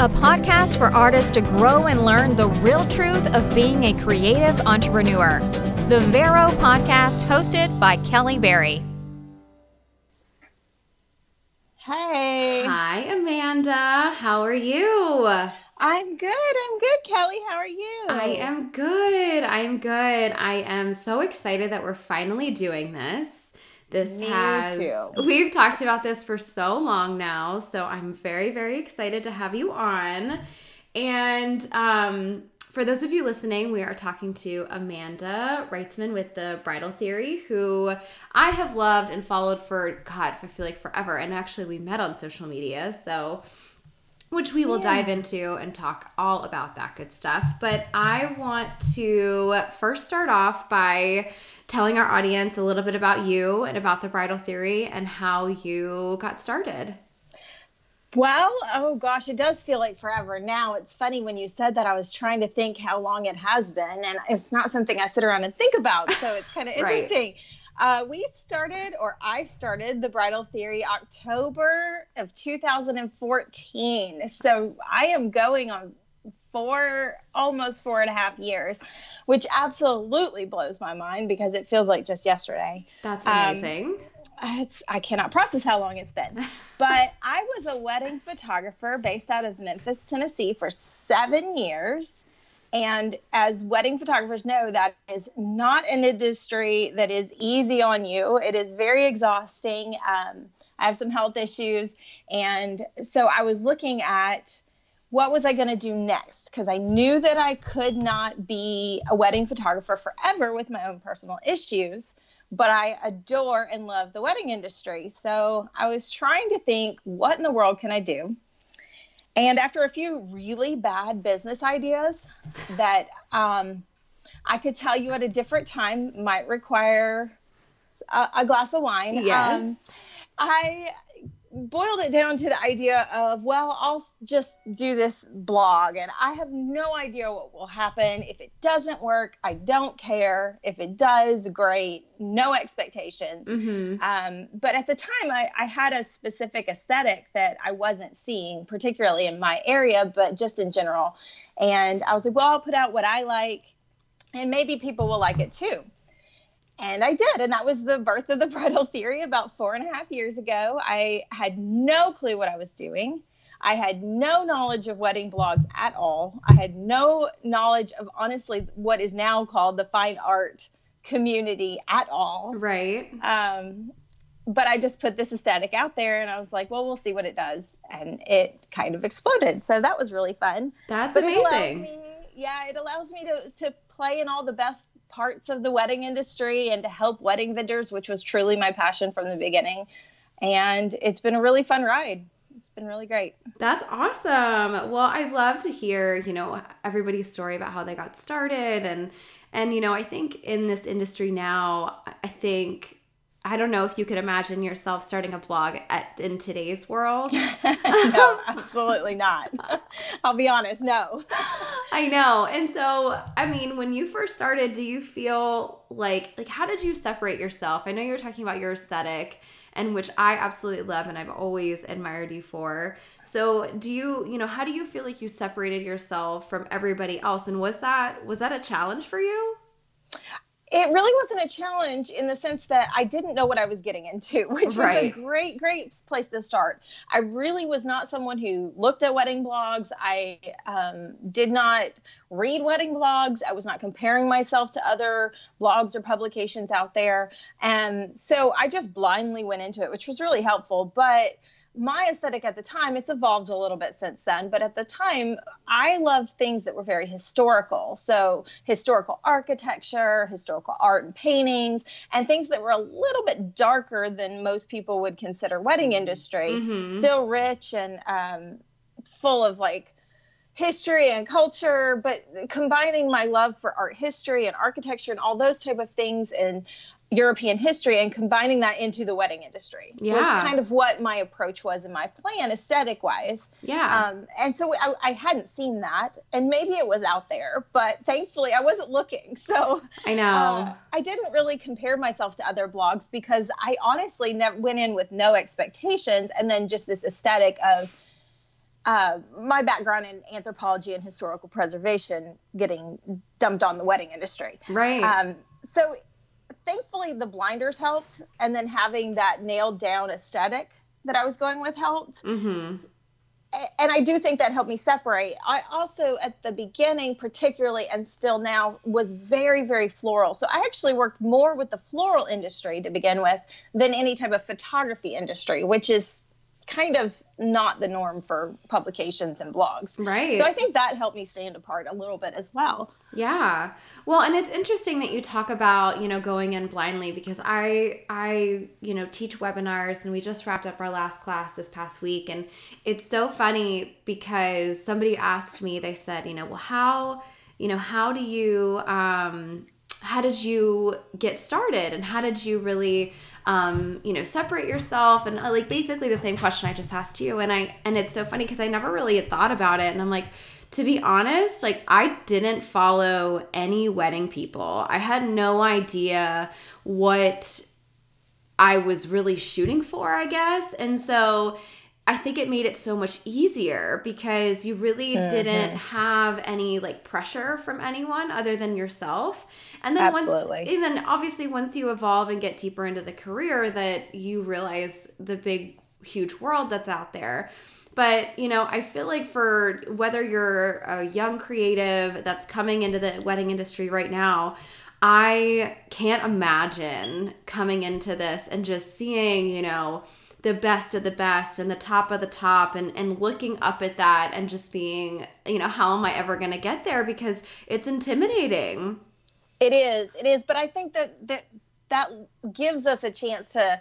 a podcast for artists to grow and learn the real truth of being a creative entrepreneur. The Vero podcast, hosted by Kelly Berry. Hey. Hi, Amanda. How are you? I'm good. I'm good, Kelly. How are you? I am good. I am good. I am so excited that we're finally doing this. This Me has too. we've talked about this for so long now, so I'm very very excited to have you on. And um for those of you listening, we are talking to Amanda Wrightsman with the Bridal Theory, who I have loved and followed for God, I feel like forever. And actually, we met on social media, so which we will Yeah. dive into and talk all about that good stuff. But I want to first start off by telling our audience a little bit about you and about the bridal theory and how you got started. Well, oh gosh, it does feel like forever. Now it's funny when you said that I was trying to think how long it has been, and it's not something I sit around and think about. So it's kind of Right. interesting. Uh, we started, or I started, the Bridal Theory October of 2014. So I am going on four, almost four and a half years, which absolutely blows my mind because it feels like just yesterday. That's Um, amazing. it's I cannot process how long it's been. But I was a wedding photographer based out of Memphis, Tennessee for 7 years. And as wedding photographers know, that is not an industry that is easy on you. It is very exhausting. Um, I have some health issues. And so I was looking at what was I going to do next? Because I knew that I could not be a wedding photographer forever with my own personal issues but I adore and love the wedding industry. So I was trying to think, what in the world can I do? And after a few really bad business ideas that um, I could tell you at a different time might require a, a glass of wine, Yes. um, I boiled it down to the idea of, well, I'll just do this blog and I have no idea what will happen. If it doesn't work, I don't care. If it does, great. No expectations. Mhm. Um, but at the time, I, I had a specific aesthetic that I wasn't seeing, particularly in my area, but just in general. And I was like, well, I'll put out what I like, and maybe people will like it too. And I did. And that was the birth of the bridal theory about four and a half years ago. I had no clue what I was doing. I had no knowledge of wedding blogs at all. I had no knowledge of honestly what is now called the fine art community at all. Right. Um, but I just put this aesthetic out there and I was like, well, we'll see what it does. And it kind of exploded. So that was really fun. That's But it amazing. me, yeah, it allows me to, to play in all the best parts of the wedding industry and to help wedding vendors, which was truly my passion from the beginning. And it's been a really fun ride. It's been really great. That's awesome. Well, I love to hear, you know, everybody's story about how they got started and and you know, I think in this industry now, I think I don't know if you could imagine yourself starting a blog at in today's world. no, absolutely not. I'll be honest, no. I know. And so, I mean, when you first started, do you feel like like how did you separate yourself? I know you were talking about your aesthetic and which I absolutely love and I've always admired you for. So, do you, you know, how do you feel like you separated yourself from everybody else and was that was that a challenge for you? It really wasn't a challenge in the sense that I didn't know what I was getting into, which was a great, great place to start. I really was not someone who looked at wedding blogs. I um, did not read wedding blogs. I was not comparing myself to other blogs or publications out there. And so I just blindly went into it, which was really helpful. But my aesthetic at the time, it's evolved a little bit since then, but at the time, I loved things that were very historical. So, historical architecture, historical art and paintings, and things that were a little bit darker than most people would consider wedding industry. Mhm. Still rich and um, full of like history and culture, but combining my love for art history and architecture and all those type of things and European history and combining that into the wedding industry was kind of what my approach was in my plan, aesthetic wise. Yeah. Um, and so I, I hadn't seen that, and maybe it was out there, but thankfully I wasn't looking. So I know. uh, I didn't really compare myself to other blogs because I honestly never went in with no expectations, and then just this aesthetic of uh, my background in anthropology and historical preservation getting dumped on the wedding industry. Right. Um, so thankfully the blinders helped, and then having that nailed down aesthetic that I was going with helped. Mm-hmm. And I do think that helped me separate. I also, at the beginning, particularly, and still now, was very, very floral. So I actually worked more with the floral industry to begin with than any type of photography industry, which is kind of not the norm for publications and blogs. Right. So I think that helped me stand apart a little bit as well. Yeah. Well, and it's interesting that you talk about, you know, going in blindly because I I, you know, teach webinars and we just wrapped up our last class this past week and it's so funny because somebody asked me, they said, you know, well, how, you know, how do you um how did you get started and how did you really um, you know, separate yourself and uh, like basically the same question I just asked you. And I, and it's so funny because I never really had thought about it. And I'm like, to be honest, like I didn't follow any wedding people. I had no idea what I was really shooting for, I guess. And so I think it made it so much easier because you really mm-hmm. didn't have any like pressure from anyone other than yourself. And then Absolutely. once and then obviously once you evolve and get deeper into the career that you realize the big huge world that's out there. But, you know, I feel like for whether you're a young creative that's coming into the wedding industry right now, I can't imagine coming into this and just seeing, you know, the best of the best and the top of the top and and looking up at that and just being you know how am i ever going to get there? Because it's intimidating. It is it is. But i think that that that gives us a chance to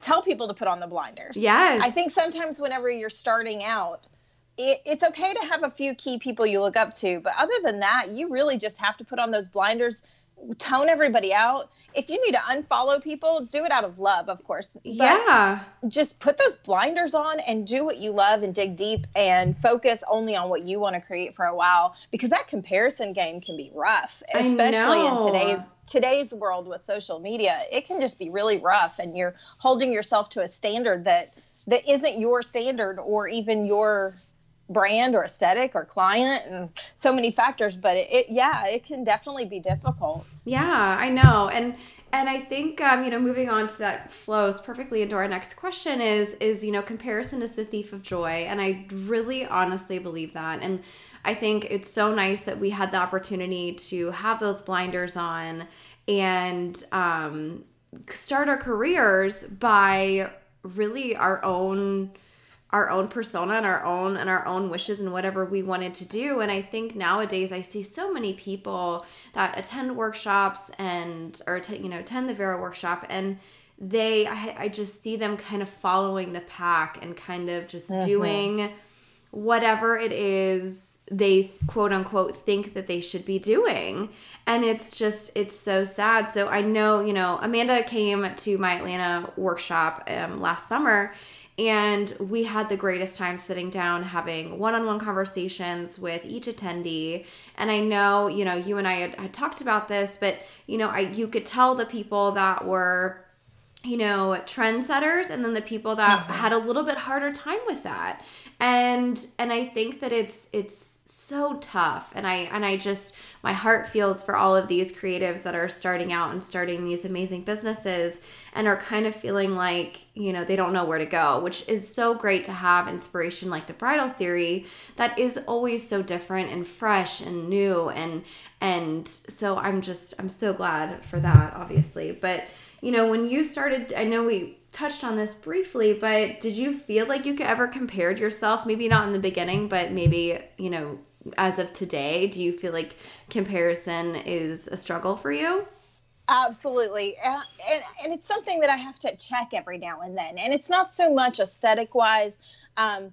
tell people to put on the blinders. Yes. I think sometimes whenever you're starting out it, it's okay to have a few key people you look up to but other than that you really just have to put on those blinders tone everybody out if you need to unfollow people, do it out of love, of course. But yeah. Just put those blinders on and do what you love and dig deep and focus only on what you want to create for a while because that comparison game can be rough, especially in today's today's world with social media. It can just be really rough and you're holding yourself to a standard that that isn't your standard or even your brand or aesthetic or client and so many factors but it, it, yeah it can definitely be difficult. Yeah i know. And and i think um, you know moving on to that flows perfectly into our next question is is you know comparison is the thief of joy. And i really honestly believe that. And i think it's so nice that we had the opportunity to have those blinders on and um, start our careers by really our own our own persona and our own and our own wishes and whatever we wanted to do. And i think nowadays i see so many people that attend workshops and or to, you know attend the Vero workshop and they I, I just see them kind of following the pack and kind of just mm-hmm. doing whatever it is they quote unquote think that they should be doing. And it's just it's so sad. So i know you know amanda came to my atlanta workshop um, last summer and we had the greatest time sitting down having one-on-one conversations with each attendee and i know you know you and i had, had talked about this but you know i you could tell the people that were you know trendsetters and then the people that mm-hmm. had a little bit harder time with that and and i think that it's it's so tough. And i and i just my heart feels for all of these creatives that are starting out and starting these amazing businesses and are kind of feeling like you know they don't know where to go which is so great to have inspiration like the bridal theory that is always so different and fresh and new. And and so i'm just i'm so glad for that obviously. But you know when you started i know we touched on this briefly, but did you feel like you could ever compared yourself? Maybe not in the beginning, but maybe, you know, as of today, do you feel like comparison is a struggle for you? Absolutely. Uh, and, and it's something that I have to check every now and then. And it's not so much aesthetic wise. Um,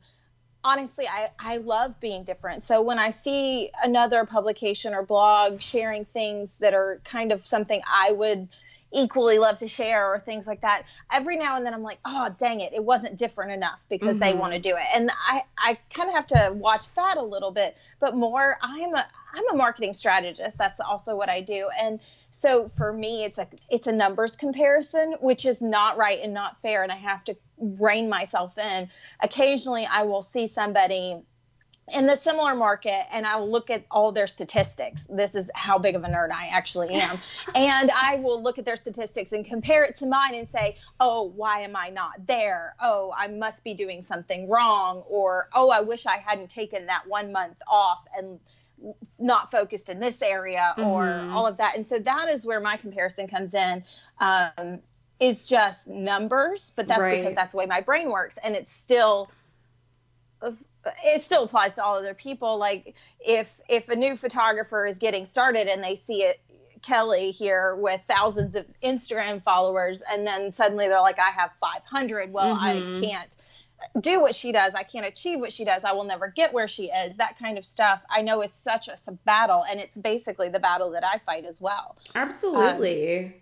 honestly, I, I love being different. So when I see another publication or blog sharing things that are kind of something I would equally love to share or things like that every now and then i'm like oh dang it it wasn't different enough because mm-hmm. they want to do it and i i kind of have to watch that a little bit but more i'm a i'm a marketing strategist that's also what i do and so for me it's a it's a numbers comparison which is not right and not fair and i have to rein myself in. Occasionally, I will see somebody in the similar market and I will look at all their statistics. This is how big of a nerd I actually am. and I will look at their statistics and compare it to mine and say, oh, why am I not there? Oh, I must be doing something wrong. Or, oh, I wish I hadn't taken that one month off and not focused in this area or mm-hmm. all of that. And so that is where my comparison comes in. Um, is just numbers, but that's right. because that's the way my brain works. And it's still it still applies to all other people. Like if if a new photographer is getting started and they see it kelly here with thousands of instagram followers and then suddenly they're like i have 500 well mm-hmm. i can't do what she does. I can't achieve what she does. I will never get where she is. That kind of stuff i know is such a, battle and it's basically the battle that i fight as well. Absolutely. Um,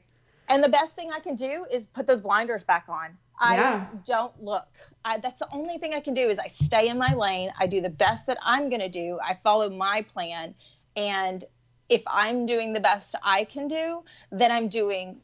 and the best thing i can do is put those blinders back on I yeah. don't look. I, that's the only thing I can do is I stay in my lane. I do the best that I'm going to do. I follow my plan. And if I'm doing the best I can do, then I'm doing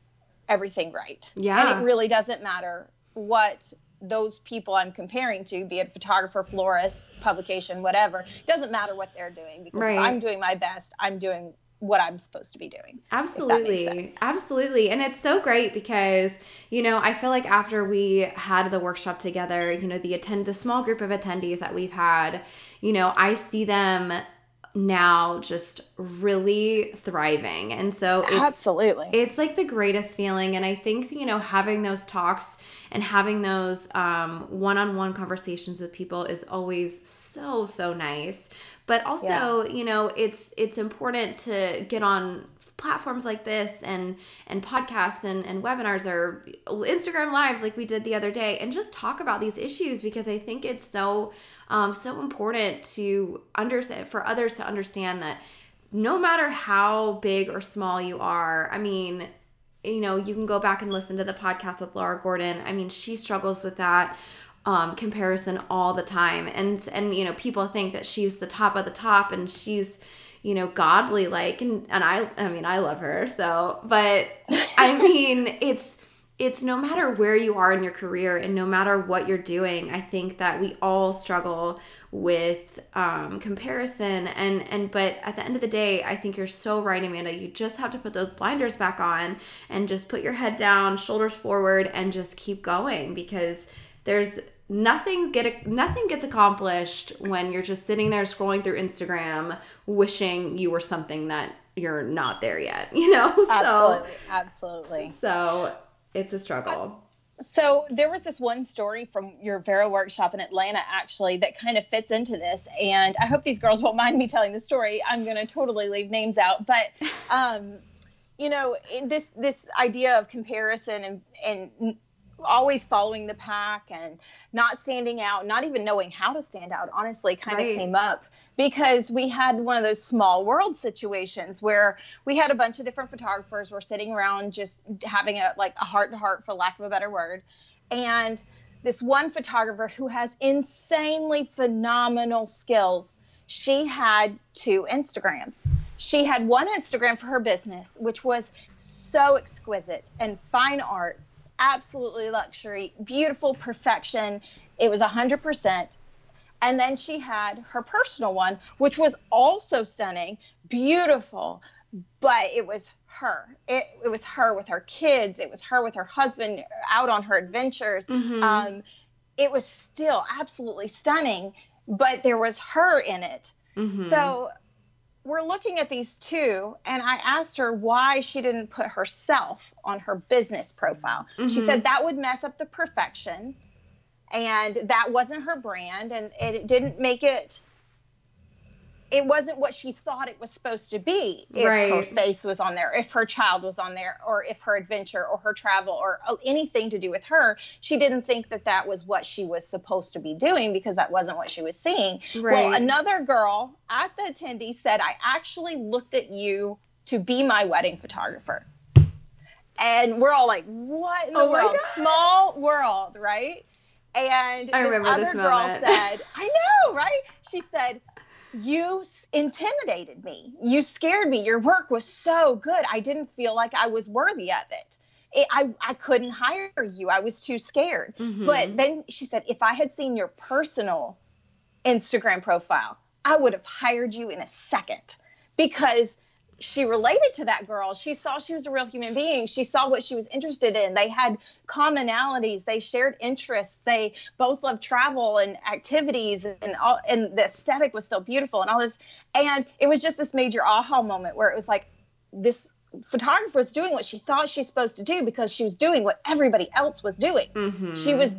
everything right. Yeah. And it really doesn't matter what those people I'm comparing to, be it photographer, florist, publication, whatever, doesn't matter what they're doing because right. I'm doing my best. I'm doing what I'm supposed to be doing. Absolutely. Absolutely. And it's so great because, you know, I feel like after we had the workshop together, you know, the attend the small group of attendees that we've had, you know, I see them now just really thriving. And so it's, Absolutely. It's like the greatest feeling and I think, you know, having those talks and having those um, one-on-one conversations with people is always so so nice but also yeah. you know it's it's important to get on platforms like this and and podcasts and, and webinars or instagram lives like we did the other day and just talk about these issues because i think it's so um, so important to understand for others to understand that no matter how big or small you are i mean you know you can go back and listen to the podcast with laura gordon i mean she struggles with that um, comparison all the time. And and you know people think that she's the top of the top and she's you know godly like and and I I mean I love her so but I mean it's it's no matter where you are in your career and no matter what you're doing I think that we all struggle with um, comparison. And and but at the end of the day I think you're so right Amanda. You just have to put those blinders back on and just put your head down shoulders forward and just keep going because there's nothing get nothing gets accomplished when you're just sitting there scrolling through Instagram wishing you were something that you're not there yet, you know? Absolutely. So, absolutely. So it's a struggle. So there was this one story from your Vero workshop in Atlanta actually that kind of fits into this and I hope these girls won't mind me telling the story. I'm going to totally leave names out, but um you know, this this idea of comparison and and always following the pack and not standing out, not even knowing how to stand out, honestly, kind right. of came up because we had one of those small world situations where we had a bunch of different photographers were sitting around just having a like a heart to heart for lack of a better word. And this one photographer who has insanely phenomenal skills, she had two Instagrams. She had one Instagram for her business, which was so exquisite and fine art absolutely luxury, beautiful perfection. It was 100%. And then she had her personal one, which was also stunning, beautiful, but it was her. It, it was her with her kids. It was her with her husband out on her adventures. Mm-hmm. Um, it was still absolutely stunning, but there was her in it. Mm-hmm. So we're looking at these two, and I asked her why she didn't put herself on her business profile. Mm-hmm. She said that would mess up the perfection, and that wasn't her brand, and it didn't make it it wasn't what she thought it was supposed to be if right. her face was on there, if her child was on there, or if her adventure or her travel or uh, anything to do with her. She didn't think that that was what she was supposed to be doing because that wasn't what she was seeing. Right. Well, another girl at the attendee said, I actually looked at you to be my wedding photographer. And we're all like, what in the oh world? Small world, right? And I this other this girl said, I know, right? She said, you intimidated me. You scared me. Your work was so good. I didn't feel like I was worthy of it. it, I, I couldn't hire you. I was too scared. Mhm. But then she said, if I had seen your personal Instagram profile, I would have hired you in a second because she related to that girl. She saw she was a real human being. She saw what she was interested in. They had commonalities. They shared interests. They both loved travel and activities and all and the aesthetic was so beautiful and all this. And it was just this major aha moment where it was like this photographer was doing what she thought she's supposed to do because she was doing what everybody else was doing. Mhm. She was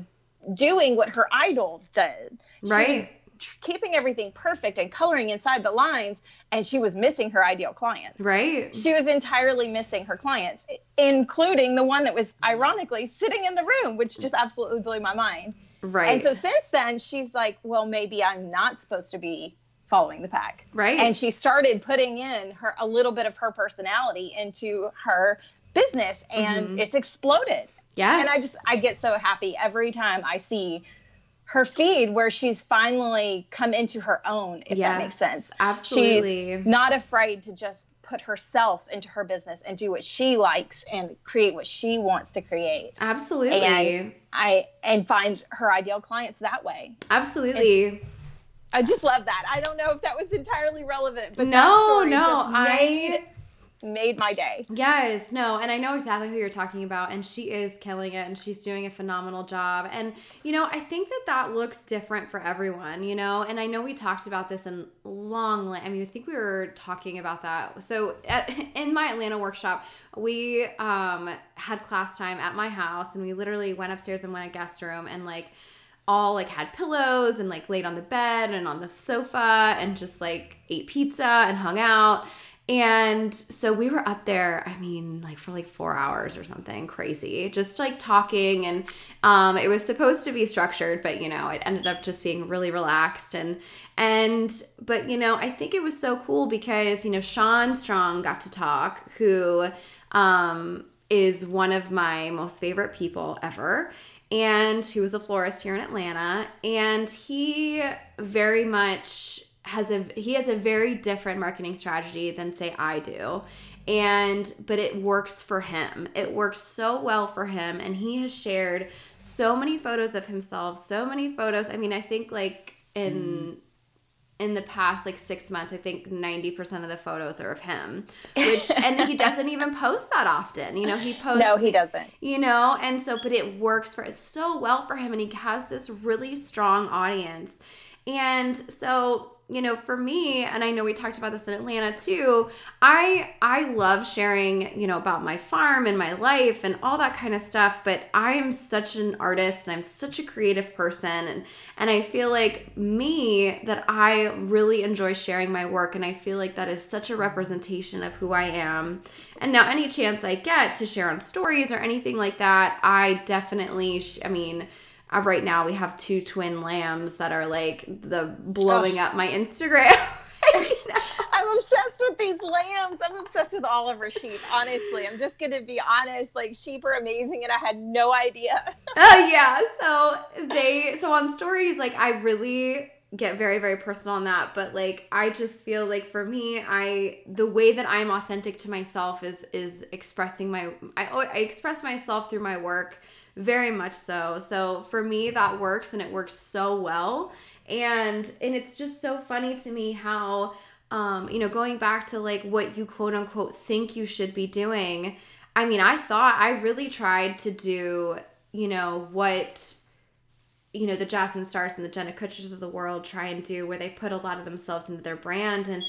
doing what her idol did. Right. Tr- keeping everything perfect and coloring inside the lines, and she was missing her ideal clients. Right. She was entirely missing her clients, including the one that was ironically sitting in the room, which just absolutely blew my mind. Right. And so since then, she's like, well, maybe I'm not supposed to be following the pack. right. And she started putting in her a little bit of her personality into her business, and Mhm. it's exploded yes. and I just I get so happy every time I see her feed where she's finally come into her own, if that makes Yes, sense. Absolutely. She's not afraid to just put herself into her business and do what she likes and create what she wants to create. Absolutely. And I and find her ideal clients that way. Absolutely. I just love that. I don't know if that was entirely relevant, but No, no, I made, my day. Yes, no, and I know exactly who you're talking about, and she is killing it, and she's doing a phenomenal job. And you know, I think that that looks different for everyone, you know. And I know we talked about this in long. I mean, I think we were talking about that. So at, in my Atlanta workshop, we um had class time at my house, and we literally went upstairs and went a guest room, and like all like had pillows and like laid on the bed and on the sofa and just like ate pizza and hung out. And so we were up there, I mean, like for like four hours or something crazy, just like talking. And um, it was supposed to be structured, but you know, it ended up just being really relaxed. And, and, but you know, I think it was so cool because, you know, Sean Strong got to talk, who um, is one of my most favorite people ever and he was a florist here in Atlanta and he very much has a he has a very different marketing strategy than say I do. And but it works for him. It works so well for him. And he has shared so many photos of himself so many photos. I mean i think like in mm. in the past like six months i think 90% of the photos are of him which and he doesn't even post that often. You know he posts No, he doesn't. you know and so but it works for so well for him. And he has this really strong audience. And so you know for me and i know we talked about this in atlanta too i i love sharing you know about my farm and my life and all that kind of stuff but i am such an artist and i'm such a creative person and and i feel like me that i really enjoy sharing my work and i feel like that is such a representation of who i am. And now any chance i get to share on stories or anything like that i definitely sh- i mean uh, right now we have two twin lambs that are like the blowing up my Instagram. I'm obsessed with these lambs. I'm obsessed with all of her sheep. Honestly, I'm just gonna be honest. Like sheep are amazing, and I had no idea. Oh yeah, so they so on stories like I really get very very personal on that, but like I just feel like for me, I the way that I'm authentic to myself is is expressing my I I express myself through my work very much so. So for me that works and it works so well. And and it's just so funny to me how um you know going back to like what you quote unquote think you should be doing. I mean, I thought I really tried to do, you know, what you know the Jasmine Stars and the Jenna Kutchers of the world try and do, where they put a lot of themselves into their brand, and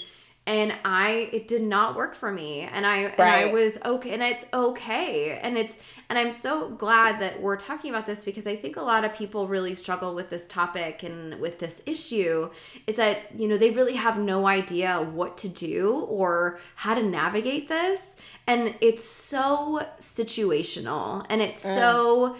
and I it did not work for me, and I and I was okay, and it's okay, and it's and I'm so glad that we're talking about this because I think a lot of people really struggle with this topic and with this issue. Is that you know they really have no idea what to do or how to navigate this, and it's so situational, and it's mm. so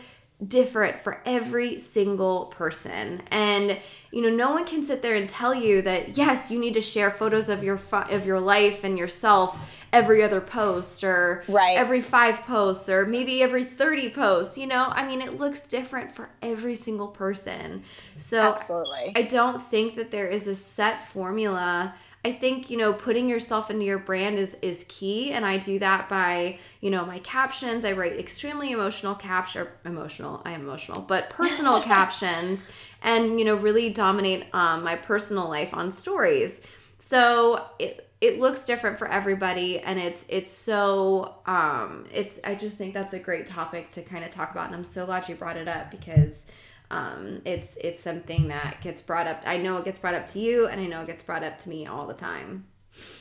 different for every single person and you know no one can sit there and tell you that yes you need to share photos of your of your life and yourself every other post or Right. every 5 posts or maybe every 30 posts you know i mean it looks different for every single person so Absolutely. I don't think that there is a set formula. I think, you know, putting yourself into your brand is is key and I do that by, you know, my captions. I write extremely emotional caption emotional. I am emotional, but personal captions and, you know, really dominate um, my personal life on stories. So, it it looks different for everybody and it's it's so um it's I just think that's a great topic to kind of talk about and I'm so glad you brought it up because um, it's it's something that gets brought up. I know it gets brought up to you, and I know it gets brought up to me all the time.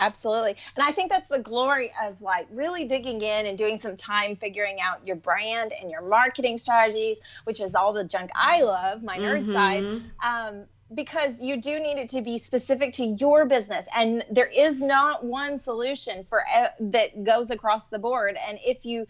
Absolutely. And I think that's the glory of like really digging in and doing some time figuring out your brand and your marketing strategies, which is all the junk I love, my nerd mm-hmm. side. Um, because you do need it to be specific to your business and there is not one solution for uh, that goes across the board and if you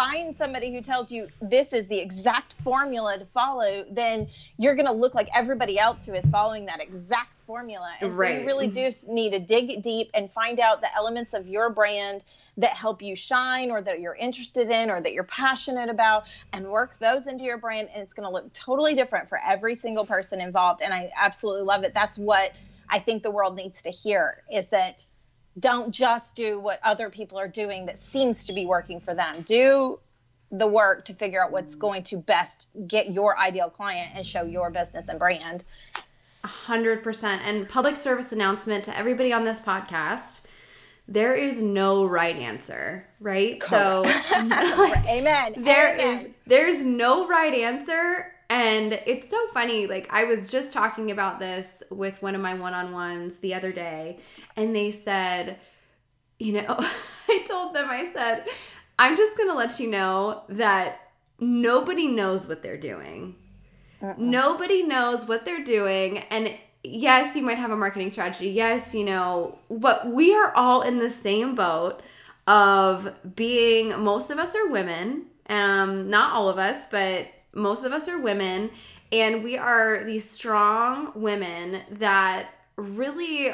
find somebody who tells you this is the exact formula to follow, then you're going to look like everybody else who is following that exact formula. And right. so you really do need to dig deep and find out the elements of your brand that help you shine or that you're interested in or that you're passionate about and work those into your brand and it's going to look totally different for every single person involved and I absolutely love it. That's what I think the world needs to hear is that don't just do what other people are doing that seems to be working for them. Do the work to figure out what's going to best get your ideal client and show your business and brand. A hundred percent. And public service announcement to everybody on this podcast. There is no right answer, right? Correct. So Amen. There Amen. is there's no right answer and it's so funny. Like, I was just talking about this with one of my one on ones the other day, and they said, you know, I told them, I said, I'm just going to let you know that nobody knows what they're doing. Uh-uh. Nobody knows what they're doing. And yes, you might have a marketing strategy. Yes, you know, but we are all in the same boat of being, most of us are women. Um, not all of us, but most of us are women and we are these strong women that really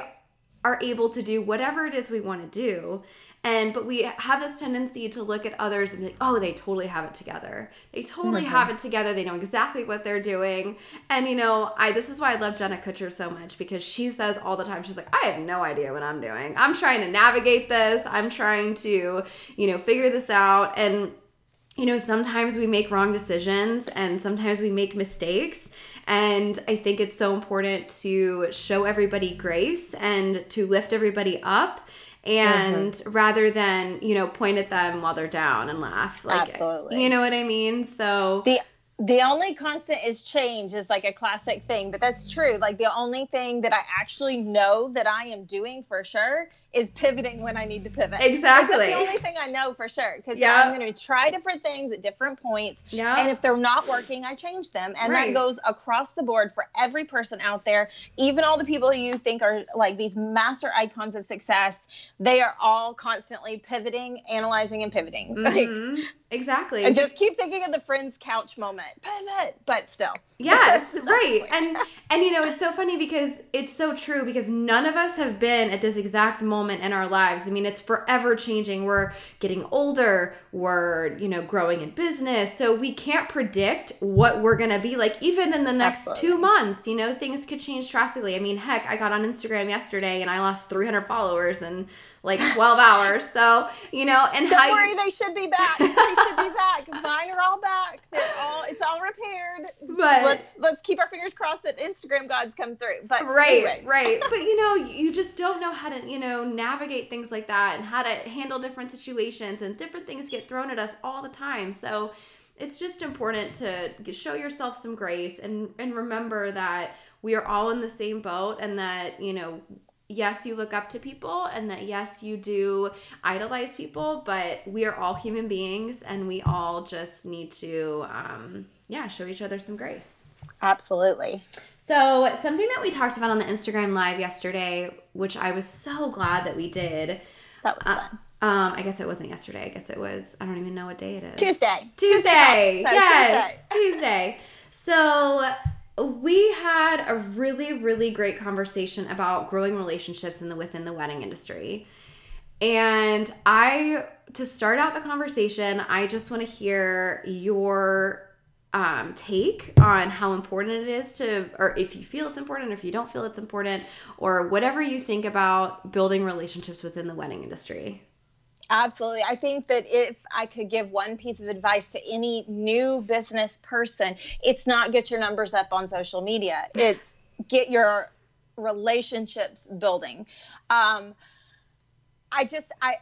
are able to do whatever it is we want to do. And but we have this tendency to look at others and be like oh they totally have it together. They totally mm-hmm. have it together. They know exactly what they're doing. And you know i this is why i love jenna kutcher so much because she says all the time she's like i have no idea what i'm doing. I'm trying to navigate this. I'm trying to you know figure this out. And you know, sometimes we make wrong decisions and sometimes we make mistakes. And I think it's so important to show everybody grace and to lift everybody up and mm-hmm. rather than, you know, point at them while they're down and laugh. Like Absolutely. you know what I mean? So the the only constant is change is like a classic thing, but that's true. Like the only thing that I actually know that I am doing for sure is pivoting when I need to pivot. Exactly. That's the only thing I know for sure. Because yep. I'm going to try different things at different points. Yeah. And if they're not working, I change them. And right. that goes across the board for every person out there. Even all the people you think are like these master icons of success, they are all constantly pivoting, analyzing, and pivoting. Mm-hmm. Like, exactly. And just keep thinking of the friends couch moment. Pivot, but still. Yes, right. And and you know, it's so funny because it's so true because none of us have been at this exact moment moment in our lives. I mean, it's forever changing. We're getting older, we're, you know, growing in business. So we can't predict what we're going to be like even in the next Absolutely. 2 months, you know, things could change drastically. I mean, heck, I got on Instagram yesterday and I lost 300 followers and like 12 hours. So, you know, and don't worry, they should be back. They should be back. Mine are all back. They're all, it's all repaired. But let's, let's keep our fingers crossed that Instagram gods come through. But right, anyway. right. But you know, you just don't know how to, you know, navigate things like that and how to handle different situations and different things get thrown at us all the time. So, it's just important to show yourself some grace and and remember that we are all in the same boat and that you know yes, you look up to people and that yes, you do idolize people, but we are all human beings and we all just need to, um, yeah, show each other some grace. Absolutely. So, something that we talked about on the Instagram live yesterday, which I was so glad that we did. That was uh, fun. Um, I guess it wasn't yesterday. I guess it was. I don't even know what day it is. Tuesday. Tuesday. Tuesday. Yes. Tuesday. Tuesday. So we had a really really great conversation about growing relationships in the within the wedding industry and i to start out the conversation i just want to hear your um, take on how important it is to, or if you feel it's important, or if you don't feel it's important, or whatever you think about building relationships within the wedding industry. Absolutely. I think that if I could give one piece of advice to any new business person, it's not get your numbers up on social media. It's get your relationships building. Um, I just, I,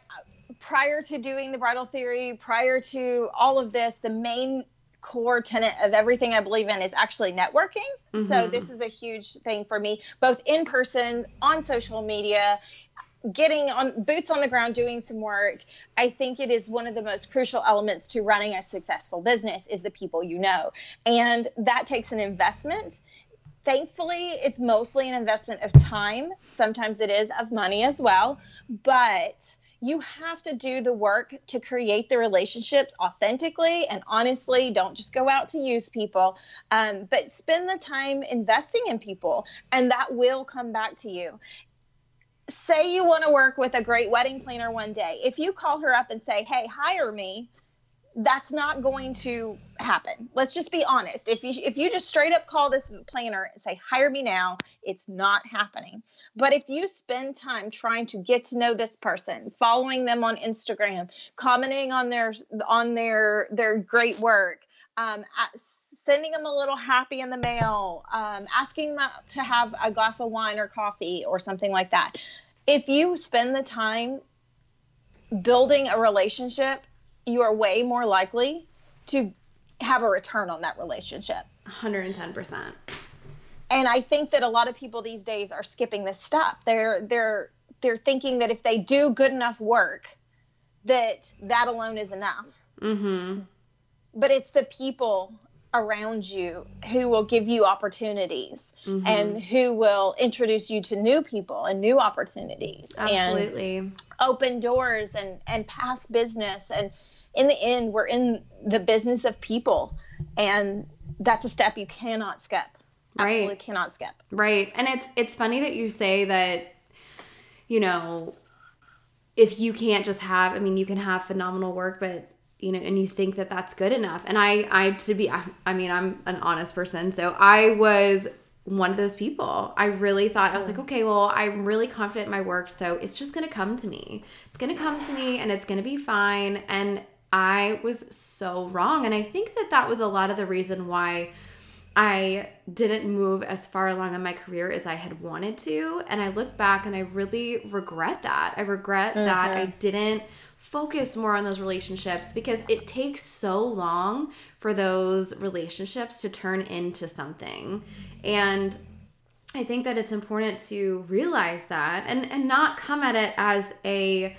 prior to doing the bridal theory, prior to all of this, the main core tenet of everything I believe in is actually networking. Mm-hmm. So this is a huge thing for me, both in person, on social media, getting on boots on the ground doing some work i think it is one of the most crucial elements to running a successful business is the people you know and that takes an investment thankfully it's mostly an investment of time sometimes it is of money as well but you have to do the work to create the relationships authentically and honestly. Don't just go out to use people, um, but spend the time investing in people, and that will come back to you. Say you want to work with a great wedding planner one day. If you call her up and say, Hey, hire me, that's not going to happen. Let's just be honest. If you if you just straight up call this planner and say hire me now, it's not happening. But if you spend time trying to get to know this person, following them on Instagram, commenting on their on their their great work, um, sending them a little happy in the mail, um, asking them to have a glass of wine or coffee or something like that. If you spend the time building a relationship you are way more likely to have a return on that relationship. 110%. And I think that a lot of people these days are skipping this step. They're they're they're thinking that if they do good enough work that that alone is enough. Mm-hmm. But it's the people around you who will give you opportunities mm-hmm. and who will introduce you to new people and new opportunities absolutely and open doors and and past business and in the end, we're in the business of people, and that's a step you cannot skip. Absolutely right. cannot skip. Right. And it's it's funny that you say that, you know, if you can't just have, I mean, you can have phenomenal work, but you know, and you think that that's good enough. And I, I to be, I mean, I'm an honest person, so I was one of those people. I really thought I was like, okay, well, I'm really confident in my work, so it's just going to come to me. It's going to come to me and it's going to be fine. And I was so wrong. And I think that that was a lot of the reason why I didn't move as far along in my career as I had wanted to. And I look back and I really regret that. I regret mm-hmm. that I didn't focus more on those relationships because it takes so long for those relationships to turn into something. And I think that it's important to realize that and and not come at it as a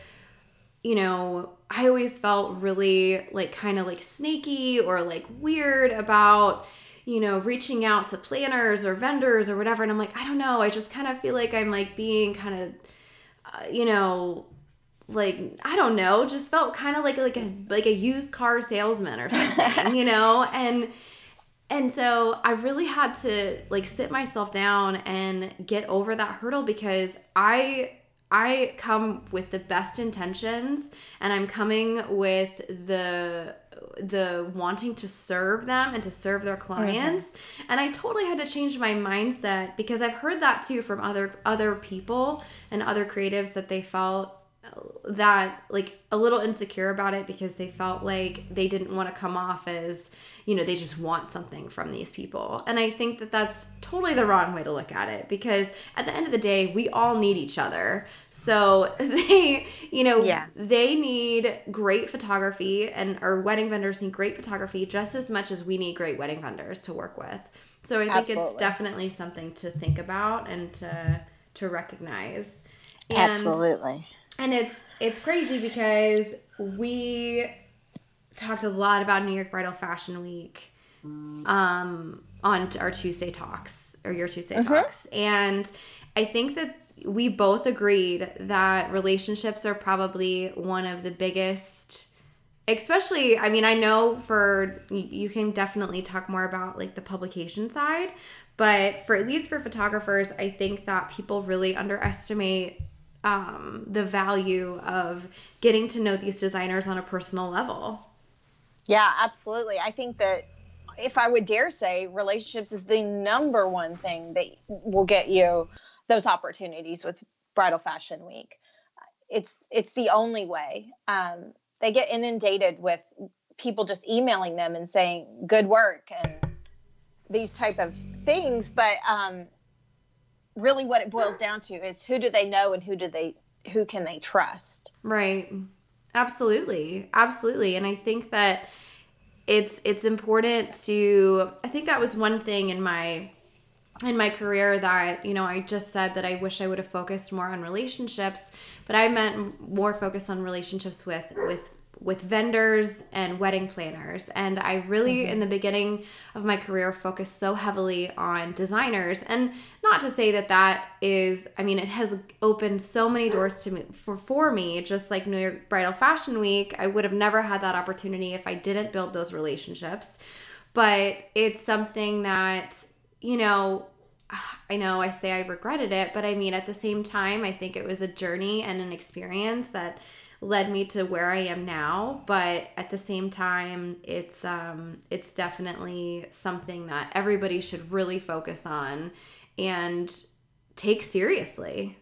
you know I always felt really like kind of like snaky or like weird about you know reaching out to planners or vendors or whatever and I'm like I don't know I just kind of feel like I'm like being kind of uh, you know like I don't know just felt kind of like like a like a used car salesman or something you know and and so I really had to like sit myself down and get over that hurdle because I I come with the best intentions and I'm coming with the the wanting to serve them and to serve their clients mm-hmm. and I totally had to change my mindset because I've heard that too from other other people and other creatives that they felt that like a little insecure about it because they felt like they didn't want to come off as you know they just want something from these people. And i think that that's totally the wrong way to look at it because at the end of the day we all need each other. So they you know yeah. they need great photography and our wedding vendors need great photography just as much as we need great wedding vendors to work with. So i think Absolutely. it's definitely something to think about and to to recognize. And, Absolutely and it's it's crazy because we talked a lot about New York Bridal Fashion Week um, on our Tuesday talks or your Tuesday mm-hmm. talks, and I think that we both agreed that relationships are probably one of the biggest especially i mean i know for you can definitely talk more about like the publication side but for at least for photographers i think that people really underestimate um, the value of getting to know these designers on a personal level. Yeah, absolutely. I think that if I would dare say, relationships is the number one thing that will get you those opportunities with Bridal Fashion Week. It's it's the only way. Um, they get inundated with people just emailing them and saying good work and these type of things, but um, really what it boils down to is who do they know and who do they who can they trust? Right. Absolutely. Absolutely. And I think that it's it's important to I think that was one thing in my in my career that you know I just said that I wish I would have focused more on relationships, but I meant more focused on relationships with with with vendors and wedding planners. And I really, mm-hmm. in the beginning of my career, focused so heavily on designers. And not to say that that is, I mean, it has opened so many doors to me for, for me, just like New York Bridal Fashion Week. I would have never had that opportunity if I didn't build those relationships. But it's something that, you know, I know I say I regretted it, but I mean, at the same time, I think it was a journey and an experience that led me to where I am now, but at the same time, it's um it's definitely something that everybody should really focus on and take seriously.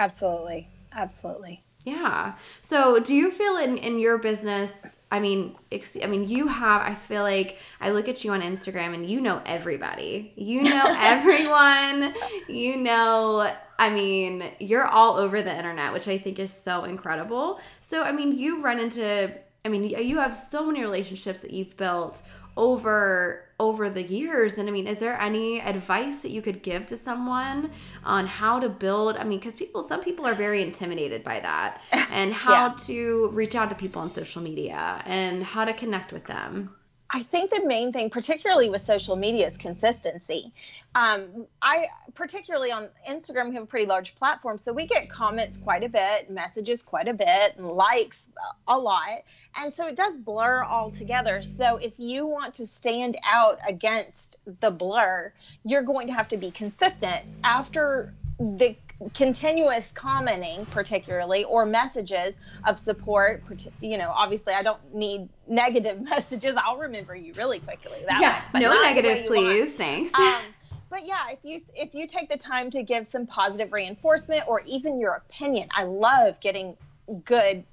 Absolutely. Absolutely. Yeah. So, do you feel in in your business? I mean, I mean, you have. I feel like I look at you on Instagram, and you know everybody. You know everyone. you know. I mean, you're all over the internet, which I think is so incredible. So, I mean, you run into. I mean, you have so many relationships that you've built over over the years and i mean is there any advice that you could give to someone on how to build i mean because people some people are very intimidated by that and how yeah. to reach out to people on social media and how to connect with them I think the main thing, particularly with social media, is consistency. Um, I particularly on Instagram, we have a pretty large platform, so we get comments quite a bit, messages quite a bit, and likes a lot, and so it does blur all together. So if you want to stand out against the blur, you're going to have to be consistent. After the continuous commenting particularly or messages of support you know obviously i don't need negative messages. I'll remember you really quickly. That yeah way, no negative please want. thanks. Um, but yeah if you if you take the time to give some positive reinforcement or even your opinion i love getting good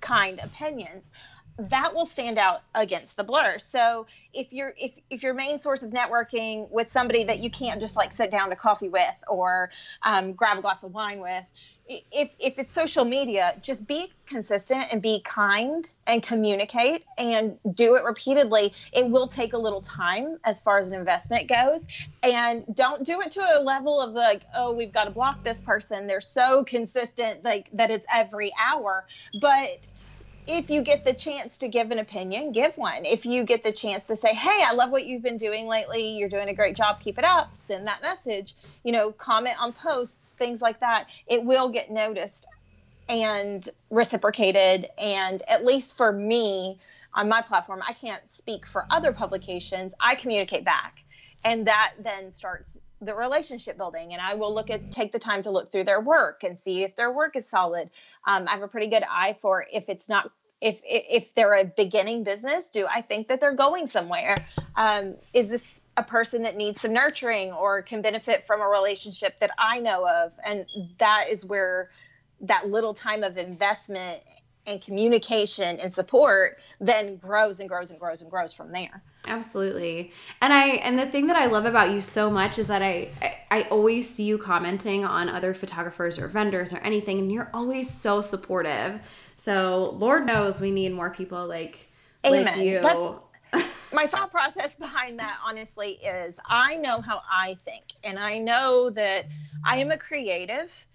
kind opinions that will stand out against the blur. So if you're if if your main source of networking with somebody that you can't just like sit down to coffee with or um, grab a glass of wine with, if if it's social media, just be consistent and be kind and communicate and do it repeatedly. It will take a little time as far as an investment goes, and don't do it to a level of like, oh, we've got to block this person. They're so consistent like that it's every hour, but if you get the chance to give an opinion, give one. If you get the chance to say, "Hey, I love what you've been doing lately. You're doing a great job. Keep it up." Send that message. You know, comment on posts, things like that. It will get noticed and reciprocated and at least for me on my platform, I can't speak for other publications. I communicate back. And that then starts the relationship building and i will look at take the time to look through their work and see if their work is solid. Um, i have a pretty good eye for if it's not if if they're a beginning business do i think that they're going somewhere? Um, is this a person that needs some nurturing or can benefit from a relationship that i know of? And that is where that little time of investment and communication and support then grows and grows and grows and grows from there. Absolutely. And i and the thing that i love about you so much is that i i, I always see you commenting on other photographers or vendors or anything and you're always so supportive. So lord knows we need more people like Amen. like you. That's, my thought process behind that honestly is i know how i think and i know that i am a creative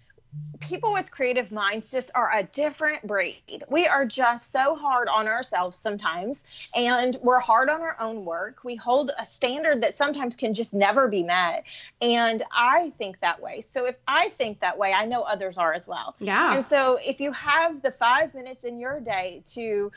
people with creative minds just are a different breed. We are just so hard on ourselves sometimes, and we're hard on our own work. We hold a standard that sometimes can just never be met. And I think that way. So if I think that way, I know others are as well. Yeah. And so if you have the five minutes in your day to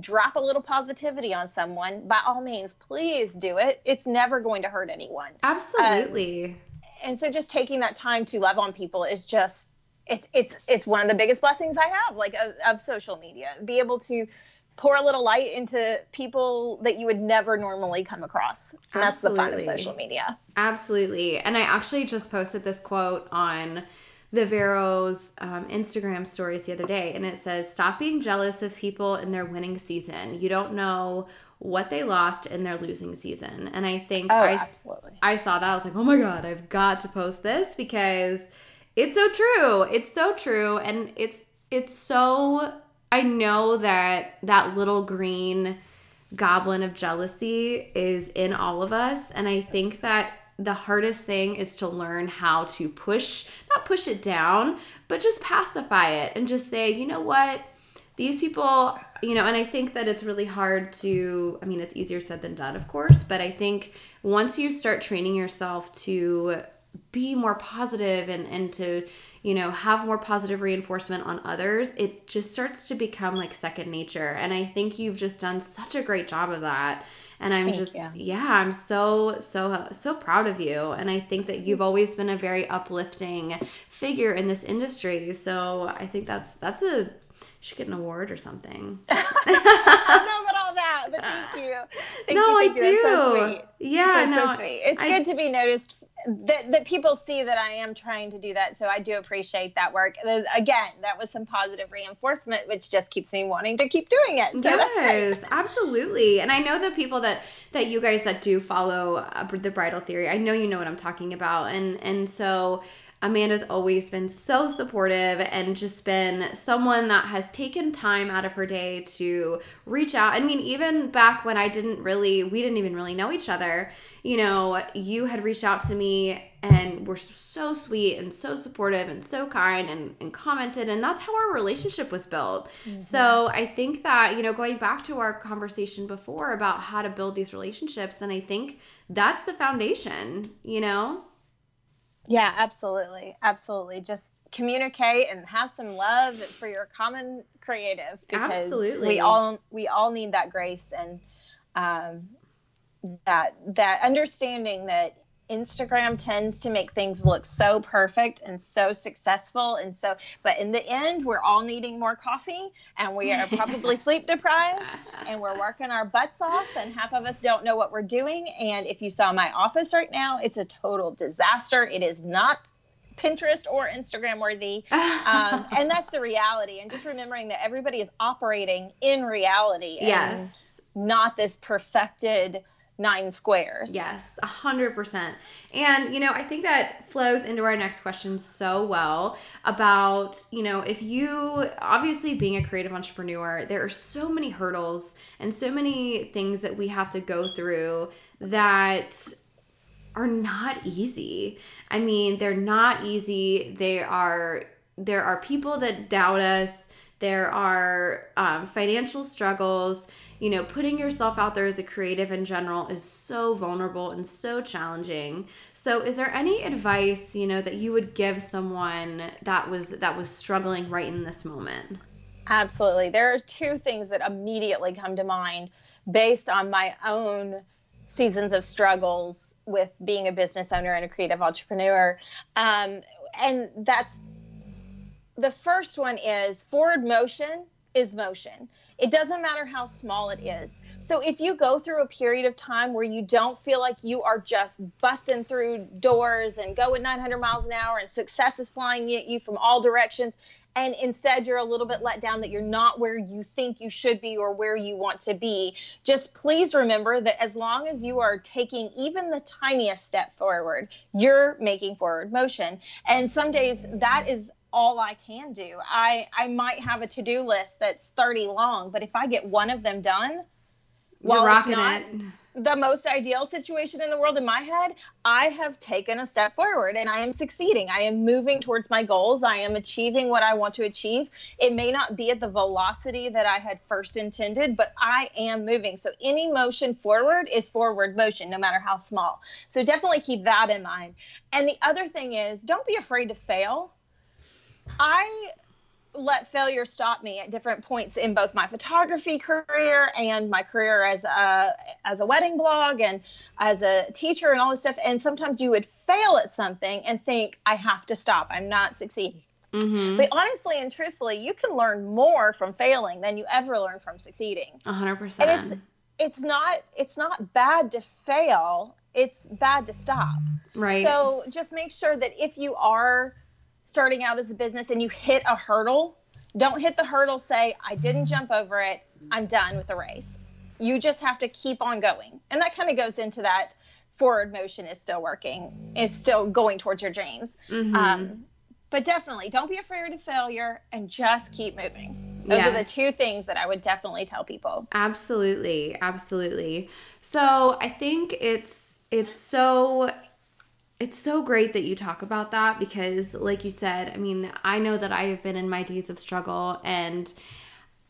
drop a little positivity on someone, by all means, please do it. It's never going to hurt anyone. Absolutely. Um, and so just taking that time to love on people is just it's it's it's one of the biggest blessings I have, like of, of social media. Be able to pour a little light into people that you would never normally come across. And that's the fun of social media. Absolutely. And I actually just posted this quote on the Vero's um, Instagram stories the other day, and it says, Stop being jealous of people in their winning season. You don't know what they lost in their losing season. And I think oh, I, absolutely. I saw that. I was like, oh my God, I've got to post this because it's so true. It's so true. And it's, it's so, I know that that little green goblin of jealousy is in all of us. And I think that the hardest thing is to learn how to push, not push it down, but just pacify it and just say, you know what? These people, you know, and I think that it's really hard to, I mean, it's easier said than done, of course, but I think once you start training yourself to be more positive and, and to, you know, have more positive reinforcement on others, it just starts to become like second nature. And I think you've just done such a great job of that and i'm Thank just you. yeah i'm so so so proud of you and i think that you've always been a very uplifting figure in this industry so i think that's that's a should get an award or something. I don't know about all that, but thank you. Thank no, you, I do. So yeah, That's no, so sweet. It's I, good to be noticed that, that people see that I am trying to do that. So I do appreciate that work. Again, that was some positive reinforcement, which just keeps me wanting to keep doing it. So yes, absolutely. And I know the people that that you guys that do follow uh, the bridal theory, I know you know what I'm talking about, and and so. Amanda's always been so supportive and just been someone that has taken time out of her day to reach out. I mean, even back when I didn't really, we didn't even really know each other, you know, you had reached out to me and were so sweet and so supportive and so kind and, and commented. And that's how our relationship was built. Mm-hmm. So I think that, you know, going back to our conversation before about how to build these relationships, then I think that's the foundation, you know? Yeah, absolutely. Absolutely. Just communicate and have some love for your common creative because absolutely. we all we all need that grace and um, that that understanding that Instagram tends to make things look so perfect and so successful and so but in the end we're all needing more coffee and we are probably sleep deprived and we're working our butts off and half of us don't know what we're doing and if you saw my office right now it's a total disaster it is not Pinterest or Instagram worthy. Um, and that's the reality. And just remembering that everybody is operating in reality. Yes. not this perfected nine squares. Yes, a hundred percent. And you know, I think that flows into our next question so well about, you know, if you obviously being a creative entrepreneur, there are so many hurdles and so many things that we have to go through that are not easy. I mean, they're not easy. They are there are people that doubt us. There are um, financial struggles you know, putting yourself out there as a creative in general is so vulnerable and so challenging. So, is there any advice, you know, that you would give someone that was that was struggling right in this moment? Absolutely. There are two things that immediately come to mind based on my own seasons of struggles with being a business owner and a creative entrepreneur. Um, and that's the first one is forward motion is motion. It doesn't matter how small it is. So if you go through a period of time where you don't feel like you are just busting through doors and going 900 miles an hour and success is flying at you from all directions, and instead you're a little bit let down that you're not where you think you should be or where you want to be, just please remember that as long as you are taking even the tiniest step forward, you're making forward motion. And some days that is all I can do. I I might have a to-do list that's 30 long, but if I get one of them done, while rocking it. The most ideal situation in the world in my head, I have taken a step forward and I am succeeding. I am moving towards my goals. I am achieving what I want to achieve. It may not be at the velocity that I had first intended, but I am moving. So any motion forward is forward motion, no matter how small. So definitely keep that in mind. And the other thing is, don't be afraid to fail I let failure stop me at different points in both my photography career and my career as a as a wedding blog and as a teacher and all this stuff and sometimes you would fail at something and think I have to stop I'm not succeeding Mm-hmm. But honestly and truthfully, you can learn more from failing than you ever learn from succeeding. A hundred percent. And it's it's not it's not bad to fail. It's bad to stop. Right. So just make sure that if you are starting out as a business and you hit a hurdle, don't hit the hurdle. Say I didn't jump over it. I'm done with the race. You just have to keep on going, and that kind of goes into that forward motion is still working, is still going towards your dreams. Mm-hmm. Um, but definitely don't be afraid of failure and just keep moving. Those yes. are the two things that I would definitely tell people. Absolutely. Absolutely. So I think it's it's so it's so great that you talk about that because like you said, I mean, I know that I have been in my days of struggle and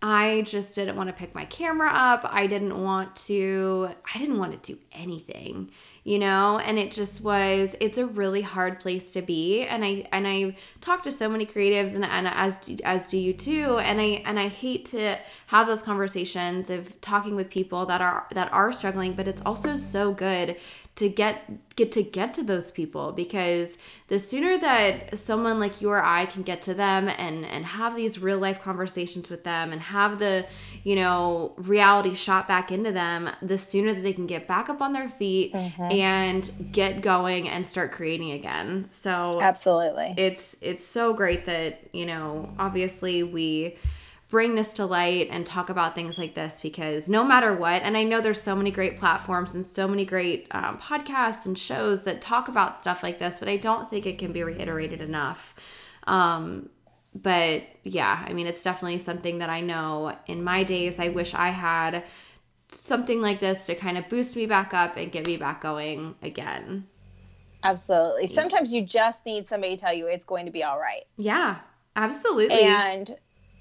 I just didn't want to pick my camera up. I didn't want to I didn't want to do anything you know? And it just was it's a really hard place to be. And i and i talked to so many creatives and, and as as do you too. And i and i hate to have those conversations of talking with people that are that are struggling but it's also so good to get get to get to those people because the sooner that someone like you or I can get to them and and have these real life conversations with them and have the you know reality shot back into them the sooner that they can get back up on their feet mm-hmm. and get going and start creating again so absolutely it's it's so great that you know obviously we bring this to light and talk about things like this because no matter what, and I know there's so many great platforms and so many great um, podcasts and shows that talk about stuff like this, but I don't think it can be reiterated enough. Um, but yeah, I mean, it's definitely something that I know in my days, I wish I had something like this to kind of boost me back up and get me back going again. Absolutely. Sometimes you just need somebody to tell you it's going to be all right. Yeah, absolutely. And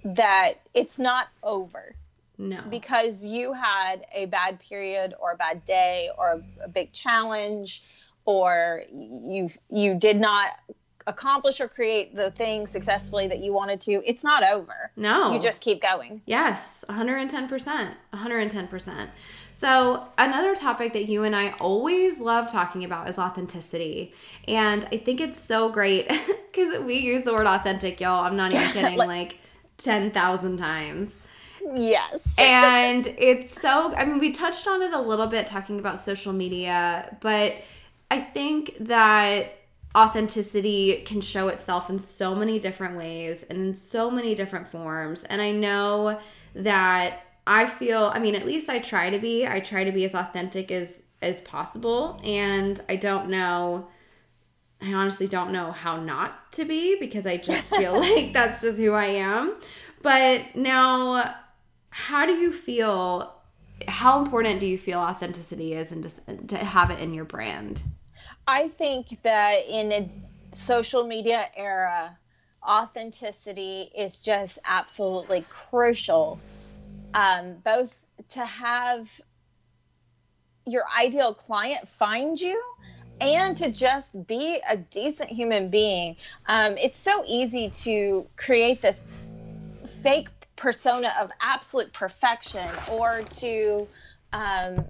that it's not over. No. Because you had a bad period or a bad day or a, a big challenge or you you did not accomplish or create the thing successfully that you wanted to, it's not over. No. You just keep going. Yes, 110%. 110%. So, another topic that you and I always love talking about is authenticity. And I think it's so great because we use the word authentic, y'all. I'm not even kidding. like 10,000 times. Yes. and it's so, I mean, we touched on it a little bit talking about social media, but I think that authenticity can show itself in so many different ways and in so many different forms. And I know that I feel, I mean, at least I try to be, I try to be as authentic as as possible and I don't know I honestly don't know how not to be because I just feel like that's just who I am. But now, how do you feel? How important do you feel authenticity is and to, to have it in your brand? I think that in a social media era, authenticity is just absolutely crucial. Um, both to have your ideal client find you and to just be a decent human being. Um, it's so easy to create this fake persona of absolute perfection or to um,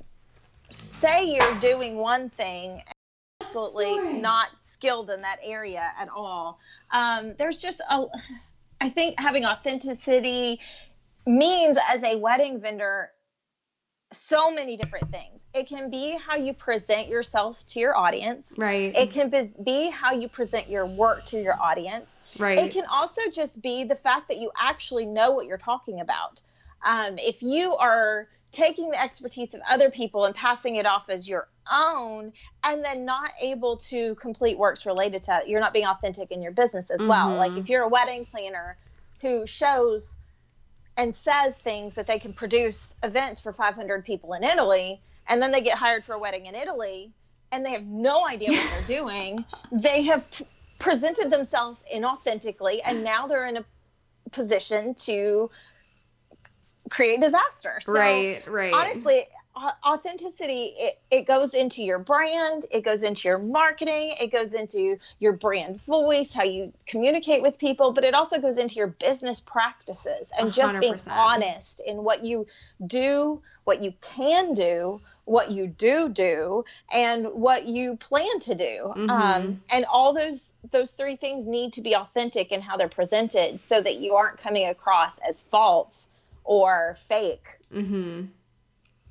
say you're doing one thing absolutely not skilled in that area at all um, there's just a i think having authenticity means as a wedding vendor so many different things. It can be how you present yourself to your audience. Right. It can be how you present your work to your audience. Right. It can also just be the fact that you actually know what you're talking about. Um, if you are taking the expertise of other people and passing it off as your own and then not able to complete works related to it, you're not being authentic in your business as mm-hmm. well. Like if you're a wedding planner who shows and says things that they can produce events for 500 people in Italy, and then they get hired for a wedding in Italy, and they have no idea what they're doing. They have p- presented themselves inauthentically, and now they're in a position to create disaster. So, right, right. Honestly, authenticity it, it goes into your brand it goes into your marketing it goes into your brand voice how you communicate with people but it also goes into your business practices and 100%. just being honest in what you do what you can do what you do do and what you plan to do Mhm. um, and all those those three things need to be authentic in how they're presented so that you aren't coming across as false or fake Mm-hmm.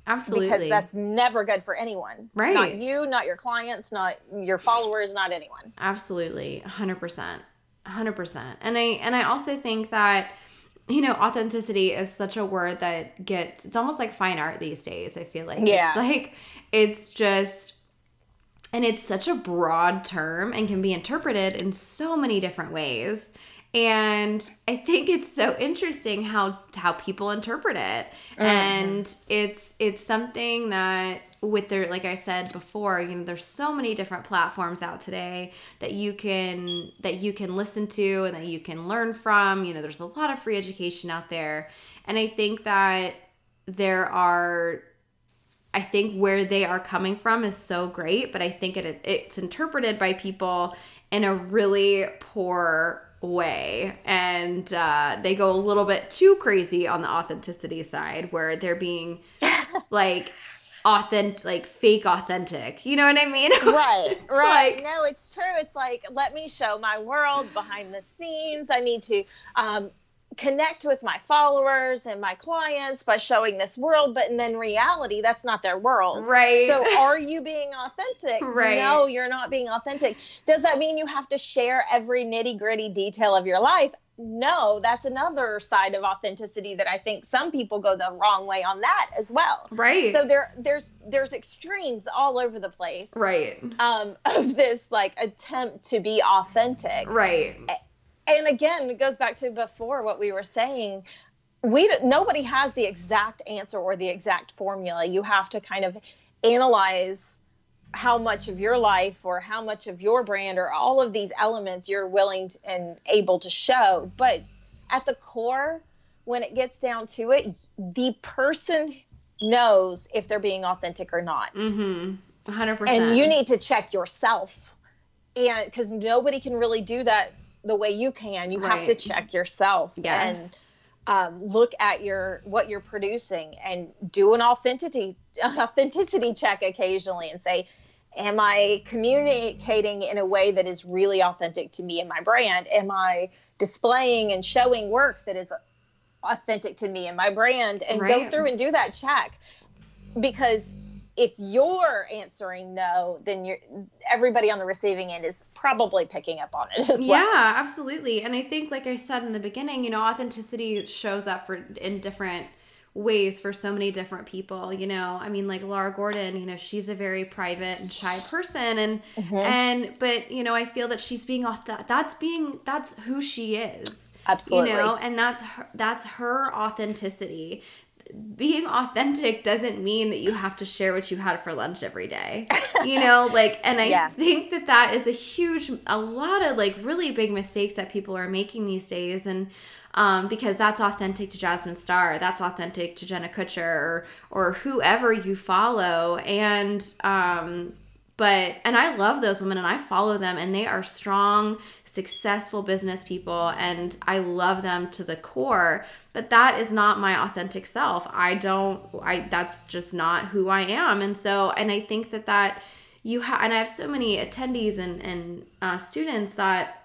Absolutely. because that's never good for anyone Right. not you not your clients not your followers not anyone Absolutely. 100%. 100%. And I and I also think that you know, authenticity is such a word that gets it's almost like fine art these days, I feel like. Yeah. It's like it's just and it's such a broad term and can be interpreted in so many different ways. And I think it's so interesting how how people interpret it. Oh, and it's it's something that with their like I said before, you know, there's so many different platforms out today that you can that you can listen to and that you can learn from. You know, there's a lot of free education out there. And I think that there are I think where they are coming from is so great, but I think it it's interpreted by people in a really poor way, and uh, they go a little bit too crazy on the authenticity side, where they're being like authentic, like fake authentic. You know what I mean? right right like- no it's true it's like let me show my world behind the scenes i need to um, connect with my followers and my clients by showing this world but then reality that's not their world right. so are you being authentic Right. no you're not being authentic does that mean you have to share every nitty gritty detail of your life no that's another side of authenticity that i think some people go the wrong way on that as well right. so there there's there's extremes all over the place right. um, of this like attempt to be authentic. Right. And again, it goes back to before what we were saying. We nobody has the exact answer or the exact formula. You have to kind of analyze how much of your life or how much of your brand or all of these elements you're willing to, and able to show. But at the core, when it gets down to it, the person knows if they're being authentic or not Mm-hmm. hundred percent. and you need to check yourself and because nobody can really do that the way you can you have to check yourself and um, look at your what you're producing and do an authenticity authenticity check occasionally and say am i communicating in a way that is really authentic to me and my brand? Am i displaying and showing work that is authentic to me and my brand? And go through and do that check because if you're answering no then you're everybody on the receiving end is probably picking up on it as well Yeah, absolutely. And I think, like I said in the beginning, you know, authenticity shows up for in different ways for so many different people. You know, I mean, like Laura Gordon, you know, she's a very private and shy person, and Mhm. and but you know, I feel that she's being off. That's being that's who she is. absolutely You know, and that's her, that's her authenticity. Being authentic doesn't mean that you have to share what you had for lunch every day. You know, like, and I Yeah. think that that is a huge, a lot of like really big mistakes that people are making these days. And um, because that's authentic to Jasmine Star, that's authentic to Jenna Kutcher or, or whoever you follow. And, um, but and i love those women and i follow them and they are strong successful business people and i love them to the core but that is not my authentic self i don't i that's just not who i am and so and i think that that you have and i have so many attendees and and uh, students that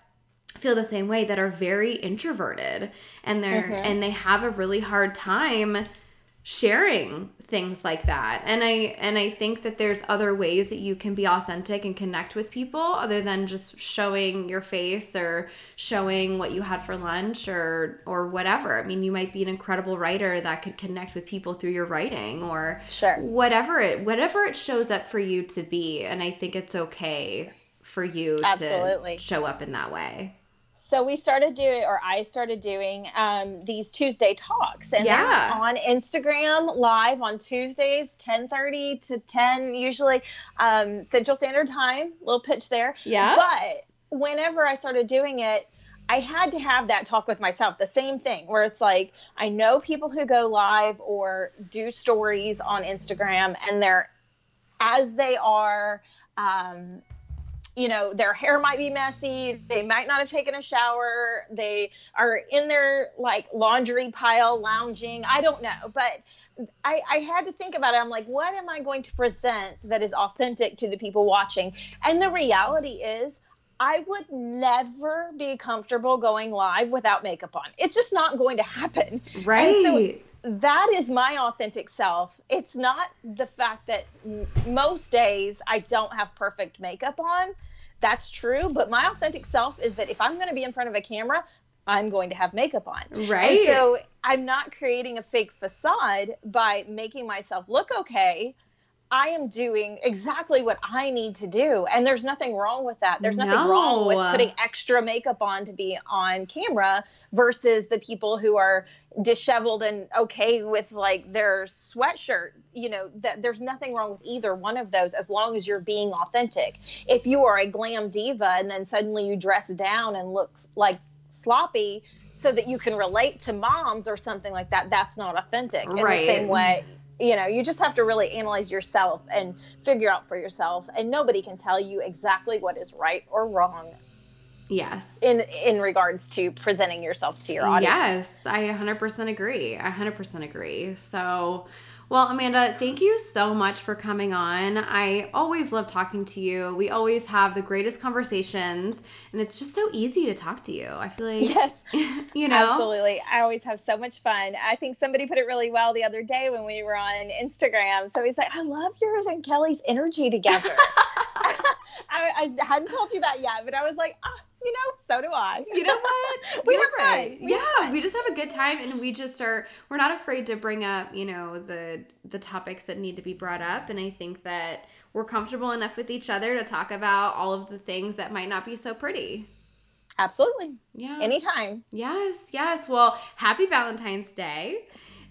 feel the same way that are very introverted and they're Mhm. and they have a really hard time sharing things like that. And i and i think that there's other ways that you can be authentic and connect with people other than just showing your face or showing what you had for lunch or or whatever. I mean you might be an incredible writer that could connect with people through your writing or sure. whatever it whatever it shows up for you to be. And i think it's okay for you Absolutely. to show up in that way so we started doing or i started doing um, these tuesday talks. And Yeah. on instagram live on tuesdays 10.30 to 10 usually um, central standard time little pitch there. Yeah. But whenever i started doing it I had to have that talk with myself, the same thing where it's like, I know people who go live or do stories on Instagram and they're as they are, um, you know their hair might be messy they might not have taken a shower they are in their like laundry pile lounging i don't know but I, I had to think about it. I'm like, what am I going to present that is authentic to the people watching? And the reality is, I would never be comfortable going live without makeup on. It's just not going to happen. Right. So that is my authentic self. It's not the fact that m- most days I don't have perfect makeup on. That's true, but my authentic self is that if I'm going to be in front of a camera, I'm going to have makeup on. Right. And so I'm not creating a fake facade by making myself look okay. I am doing exactly what I need to do. And there's nothing wrong with that. There's nothing No. wrong with putting extra makeup on to be on camera versus the people who are disheveled and okay with like their sweatshirt. You know, that there's nothing wrong with either one of those as long as you're being authentic. If you are a glam diva and then suddenly you dress down and look like sloppy so that you can relate to moms or something like that, that's not authentic. In Right. the same way, you know, you just have to really analyze yourself and figure out for yourself. And nobody can tell you exactly what is right or wrong Yes. in in regards to presenting yourself to your audience. Yes, I 100% agree. I 100% agree. So, well, Amanda, thank you so much for coming on. I always love talking to you. We always have the greatest conversations, and it's just so easy to talk to you. I feel like, Yes, you know, absolutely. I always have so much fun. I think somebody put it really well the other day when we were on Instagram. So he's like, I love yours and Kelly's energy together. I, I hadn't told you that yet, but I was like, ah, you know, so do I. you know what? We You're have fun. right. We have yeah, fun. we just have a good time, and we just are. We're not afraid to bring up, you know, the the topics that need to be brought up, and I think that we're comfortable enough with each other to talk about all of the things that might not be so pretty. Absolutely. Yeah. Anytime. Yes, yes. Well, happy Valentine's Day.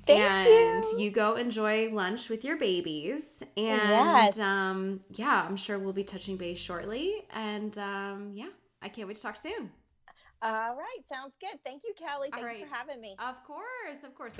Thank and you. go enjoy lunch with your babies. And Yes. um, yeah, I'm sure we'll be touching base shortly. And um, yeah, I can't wait to talk soon. All right. Sounds good. Thank you, Kelly. All Thank you for having me. Of course, of course.